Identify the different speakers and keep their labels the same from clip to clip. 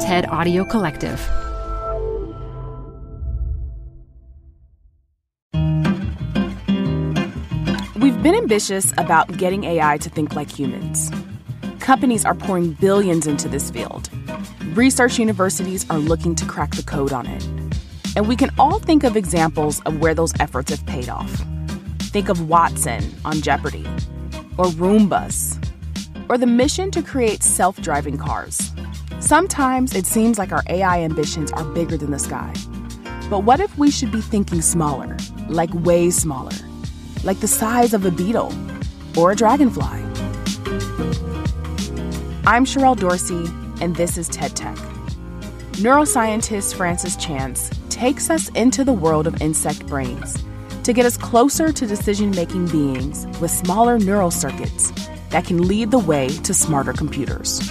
Speaker 1: TED Audio Collective.
Speaker 2: We've been ambitious about getting AI to think like humans. Companies are pouring billions into this field. Research universities are looking to crack the code on it. And we can all think of examples of where those efforts have paid off. Think of Watson on Jeopardy! or Roombas, or the mission to create self driving cars. Sometimes it seems like our AI ambitions are bigger than the sky. But what if we should be thinking smaller, like way smaller, like the size of a beetle or a dragonfly? I'm Sherrell Dorsey, and this is TED Tech. Neuroscientist Frances Chance takes us into the world of insect brains to get us closer to decision making beings with smaller neural circuits that can lead the way to smarter computers.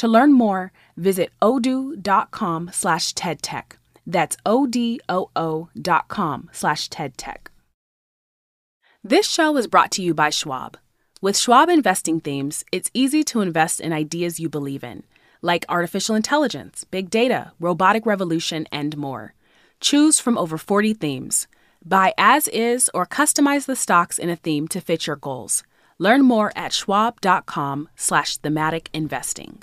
Speaker 2: To learn more, visit odoo.com slash tedtech. That's O-D-O-O dot com slash tedtech. This show is brought to you by Schwab. With Schwab investing themes, it's easy to invest in ideas you believe in, like artificial intelligence, big data, robotic revolution, and more. Choose from over 40 themes. Buy as is or customize the stocks in a theme to fit your goals. Learn more at schwab.com slash thematic investing.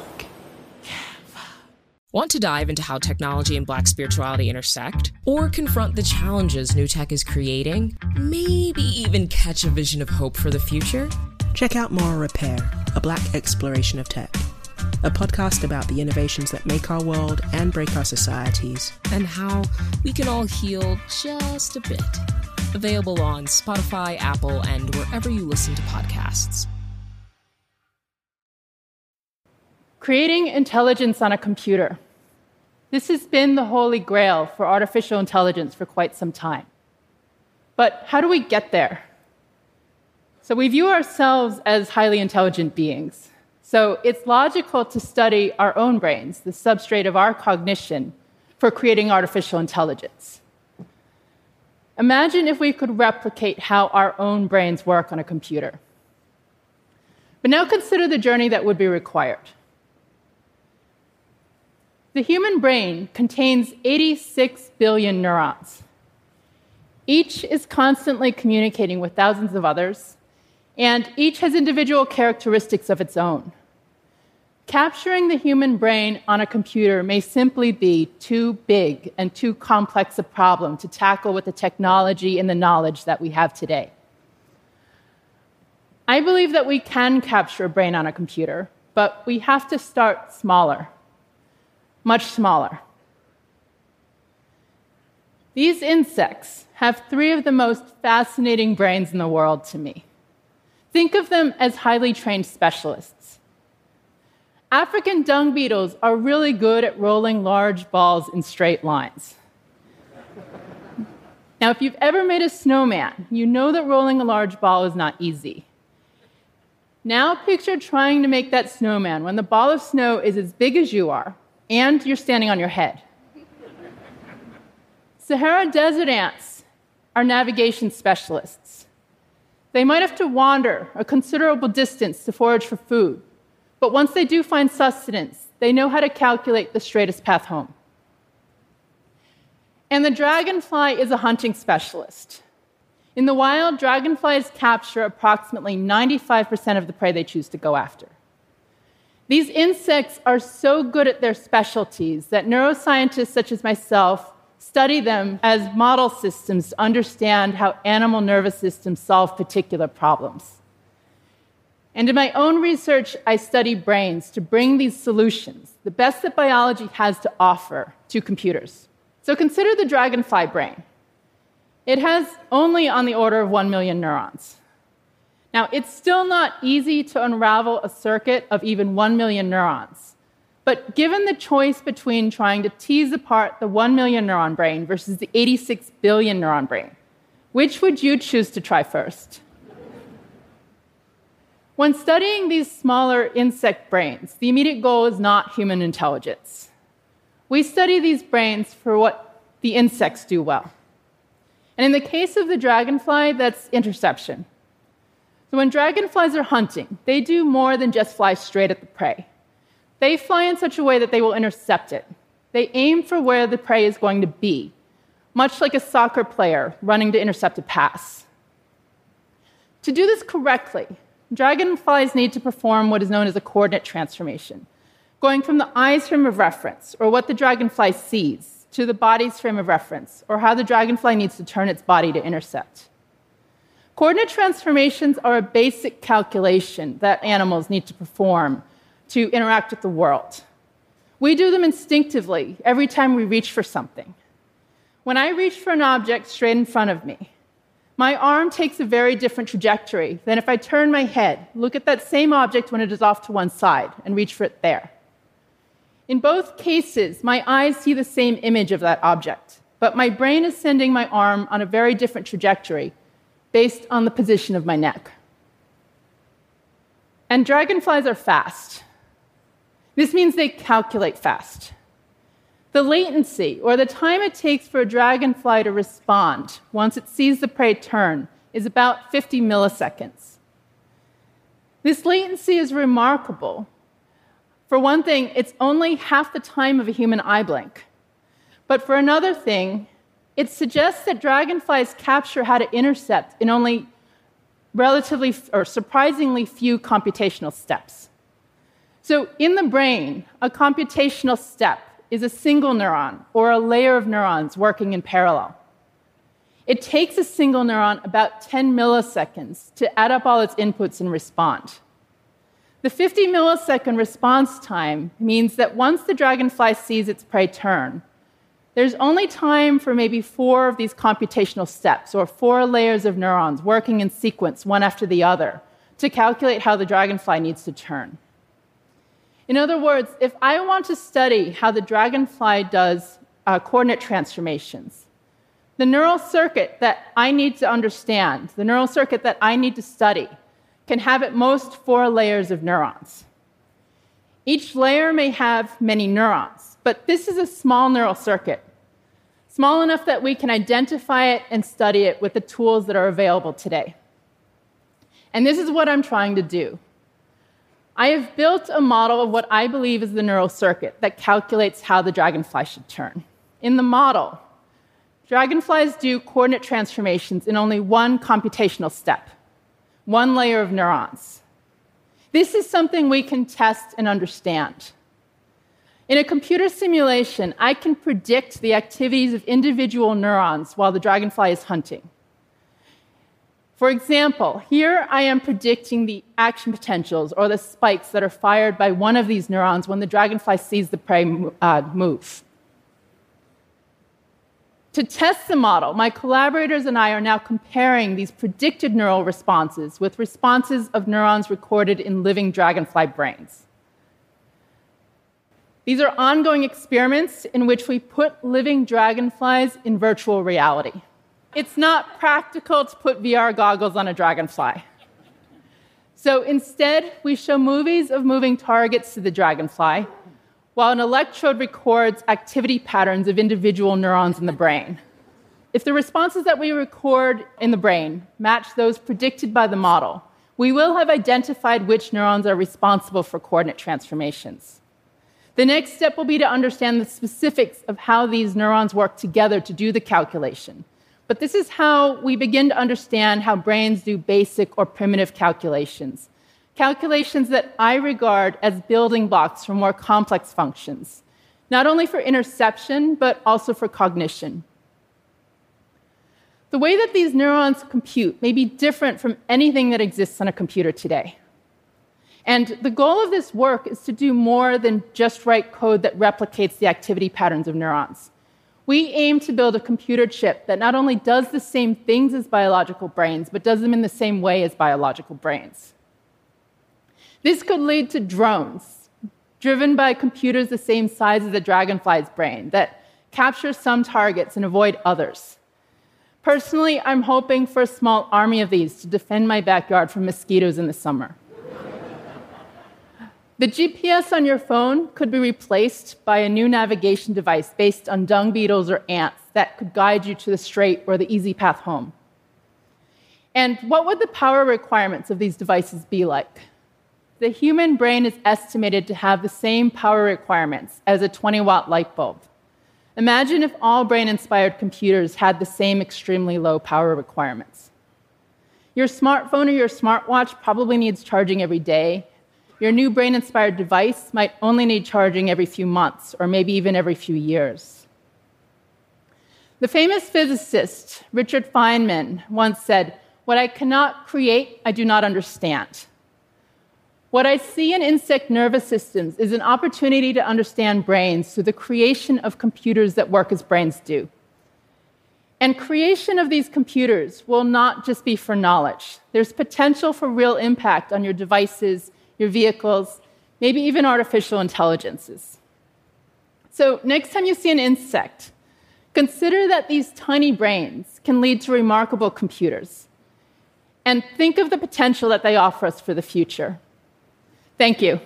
Speaker 3: Want to dive into how technology and black spirituality intersect? Or confront the challenges new tech is creating? Maybe even catch a vision of hope for the future?
Speaker 4: Check out Moral Repair, a black exploration of tech. A podcast about the innovations that make our world and break our societies.
Speaker 3: And how we can all heal just a bit. Available on Spotify, Apple, and wherever you listen to podcasts.
Speaker 5: Creating intelligence on a computer. This has been the holy grail for artificial intelligence for quite some time. But how do we get there? So, we view ourselves as highly intelligent beings. So, it's logical to study our own brains, the substrate of our cognition, for creating artificial intelligence. Imagine if we could replicate how our own brains work on a computer. But now consider the journey that would be required. The human brain contains 86 billion neurons. Each is constantly communicating with thousands of others, and each has individual characteristics of its own. Capturing the human brain on a computer may simply be too big and too complex a problem to tackle with the technology and the knowledge that we have today. I believe that we can capture a brain on a computer, but we have to start smaller much smaller. These insects have three of the most fascinating brains in the world to me. Think of them as highly trained specialists. African dung beetles are really good at rolling large balls in straight lines. Now, if you've ever made a snowman, you know that rolling a large ball is not easy. Now, picture trying to make that snowman when the ball of snow is as big as you are, and you're standing on your head. Sahara desert ants are navigation specialists. They might have to wander a considerable distance to forage for food, but once they do find sustenance, they know how to calculate the straightest path home. And the dragonfly is a hunting specialist. In the wild, dragonflies capture approximately 95% of the prey they choose to go after. These insects are so good at their specialties that neuroscientists such as myself study them as model systems to understand how animal nervous systems solve particular problems. And in my own research, I study brains to bring these solutions, the best that biology has to offer, to computers. So consider the dragonfly brain. It has only on the order of 1 million neurons. Now, it's still not easy to unravel a circuit of even 1 million neurons. But given the choice between trying to tease apart the 1 million neuron brain versus the 86 billion neuron brain, which would you choose to try first? When studying these smaller insect brains, the immediate goal is not human intelligence. We study these brains for what the insects do well. And in the case of the dragonfly, that's interception. So when dragonflies are hunting, they do more than just fly straight at the prey. They fly in such a way that they will intercept it. They aim for where the prey is going to be, much like a soccer player running to intercept a pass. To do this correctly, dragonflies need to perform what is known as a coordinate transformation, going from the eye's frame of reference, or what the dragonfly sees, to the body's frame of reference, or how the dragonfly needs to turn its body to intercept. Coordinate transformations are a basic calculation that animals need to perform to interact with the world. We do them instinctively every time we reach for something. When I reach for an object straight in front of me, my arm takes a very different trajectory than if I turn my head, look at that same object when it is off to one side, and reach for it there. In both cases, my eyes see the same image of that object, but my brain is sending my arm on a very different trajectory based on the position of my neck. And dragonflies are fast. This means they calculate fast. The latency, or the time it takes for a dragonfly to respond once it sees the prey turn, is about 50 milliseconds. This latency is remarkable. For one thing, it's only half the time of a human eye blink. But for another thing, it suggests that dragonflies capture how to intercept in only relatively or surprisingly few computational steps. So, in the brain, a computational step is a single neuron or a layer of neurons working in parallel. It takes a single neuron about 10 milliseconds to add up all its inputs and respond. The 50 millisecond response time means that once the dragonfly sees its prey turn, there's only time for maybe four of these computational steps, or four layers of neurons working in sequence, one after the other, to calculate how the dragonfly needs to turn. In other words, if I want to study how the dragonfly does uh, coordinate transformations, the neural circuit that I need to understand, the neural circuit that I need to study, can have at most four layers of neurons. Each layer may have many neurons. But this is a small neural circuit, small enough that we can identify it and study it with the tools that are available today. And this is what I'm trying to do. I have built a model of what I believe is the neural circuit that calculates how the dragonfly should turn. In the model, dragonflies do coordinate transformations in only one computational step, one layer of neurons. This is something we can test and understand. In a computer simulation, I can predict the activities of individual neurons while the dragonfly is hunting. For example, here I am predicting the action potentials or the spikes that are fired by one of these neurons when the dragonfly sees the prey uh, move. To test the model, my collaborators and I are now comparing these predicted neural responses with responses of neurons recorded in living dragonfly brains. These are ongoing experiments in which we put living dragonflies in virtual reality. It's not practical to put VR goggles on a dragonfly. So instead, we show movies of moving targets to the dragonfly, while an electrode records activity patterns of individual neurons in the brain. If the responses that we record in the brain match those predicted by the model, we will have identified which neurons are responsible for coordinate transformations. The next step will be to understand the specifics of how these neurons work together to do the calculation. but this is how we begin to understand how brains do basic or primitive calculations. Calculations that I regard as building blocks for more complex functions, not only for interception, but also for cognition. The way that these neurons compute may be different from anything that exists on a computer today. And the goal of this work is to do more than just write code that replicates the activity patterns of neurons. We aim to build a computer chip that not only does the same things as biological brains, but does them in the same way as biological brains. This could lead to drones, driven by computers the same size as a dragonfly's brain, that capture some targets and avoid others. Personally, I'm hoping for a small army of these to defend my backyard from mosquitoes in the summer. The GPS on your phone could be replaced by a new navigation device based on dung beetles or ants that could guide you to the straight or the easy path home. And what would the power requirements of these devices be like? The human brain is estimated to have the same power requirements as a 20 watt light bulb. Imagine if all brain inspired computers had the same extremely low power requirements. Your smartphone or your smartwatch probably needs charging every day. Your new brain inspired device might only need charging every few months or maybe even every few years. The famous physicist Richard Feynman once said, What I cannot create, I do not understand. What I see in insect nervous systems is an opportunity to understand brains through the creation of computers that work as brains do. And creation of these computers will not just be for knowledge. There's potential for real impact on your devices, your vehicles, maybe even artificial intelligences. So, next time you see an insect, consider that these tiny brains can lead to remarkable computers. And think of the potential that they offer us for the future. Thank you.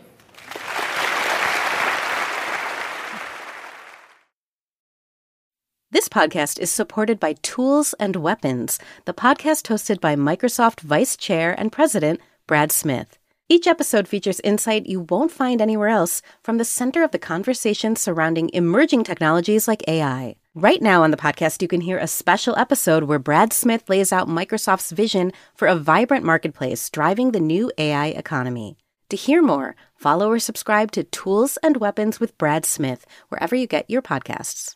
Speaker 1: This podcast is supported by Tools and Weapons, the podcast hosted by Microsoft Vice Chair and President Brad Smith. Each episode features insight you won't find anywhere else from the center of the conversation surrounding emerging technologies like AI. Right now on the podcast, you can hear a special episode where Brad Smith lays out Microsoft's vision for a vibrant marketplace driving the new AI economy. To hear more, follow or subscribe to Tools and Weapons with Brad Smith wherever you get your podcasts.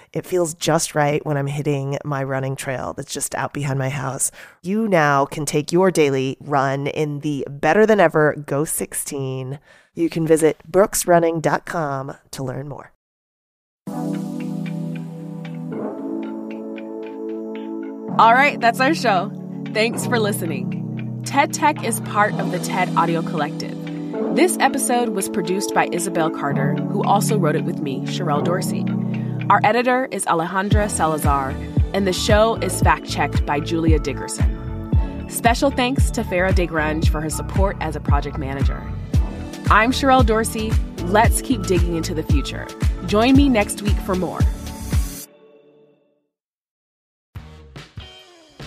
Speaker 6: it feels just right when I'm hitting my running trail that's just out behind my house. You now can take your daily run in the better than ever Ghost 16. You can visit brooksrunning.com to learn more.
Speaker 2: All right, that's our show. Thanks for listening. TED Tech is part of the TED Audio Collective. This episode was produced by Isabel Carter, who also wrote it with me, Sherrell Dorsey. Our editor is Alejandra Salazar, and the show is fact checked by Julia Dickerson. Special thanks to Farah DeGrange for her support as a project manager. I'm Sherrell Dorsey. Let's keep digging into the future. Join me next week for more.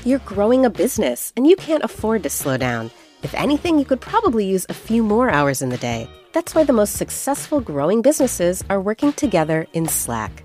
Speaker 1: You're growing a business and you can't afford to slow down. If anything, you could probably use a few more hours in the day. That's why the most successful growing businesses are working together in Slack.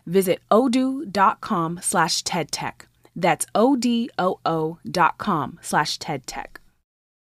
Speaker 2: Visit odoo.com slash TEDTech. That's O-D-O-O dot com slash TEDTech.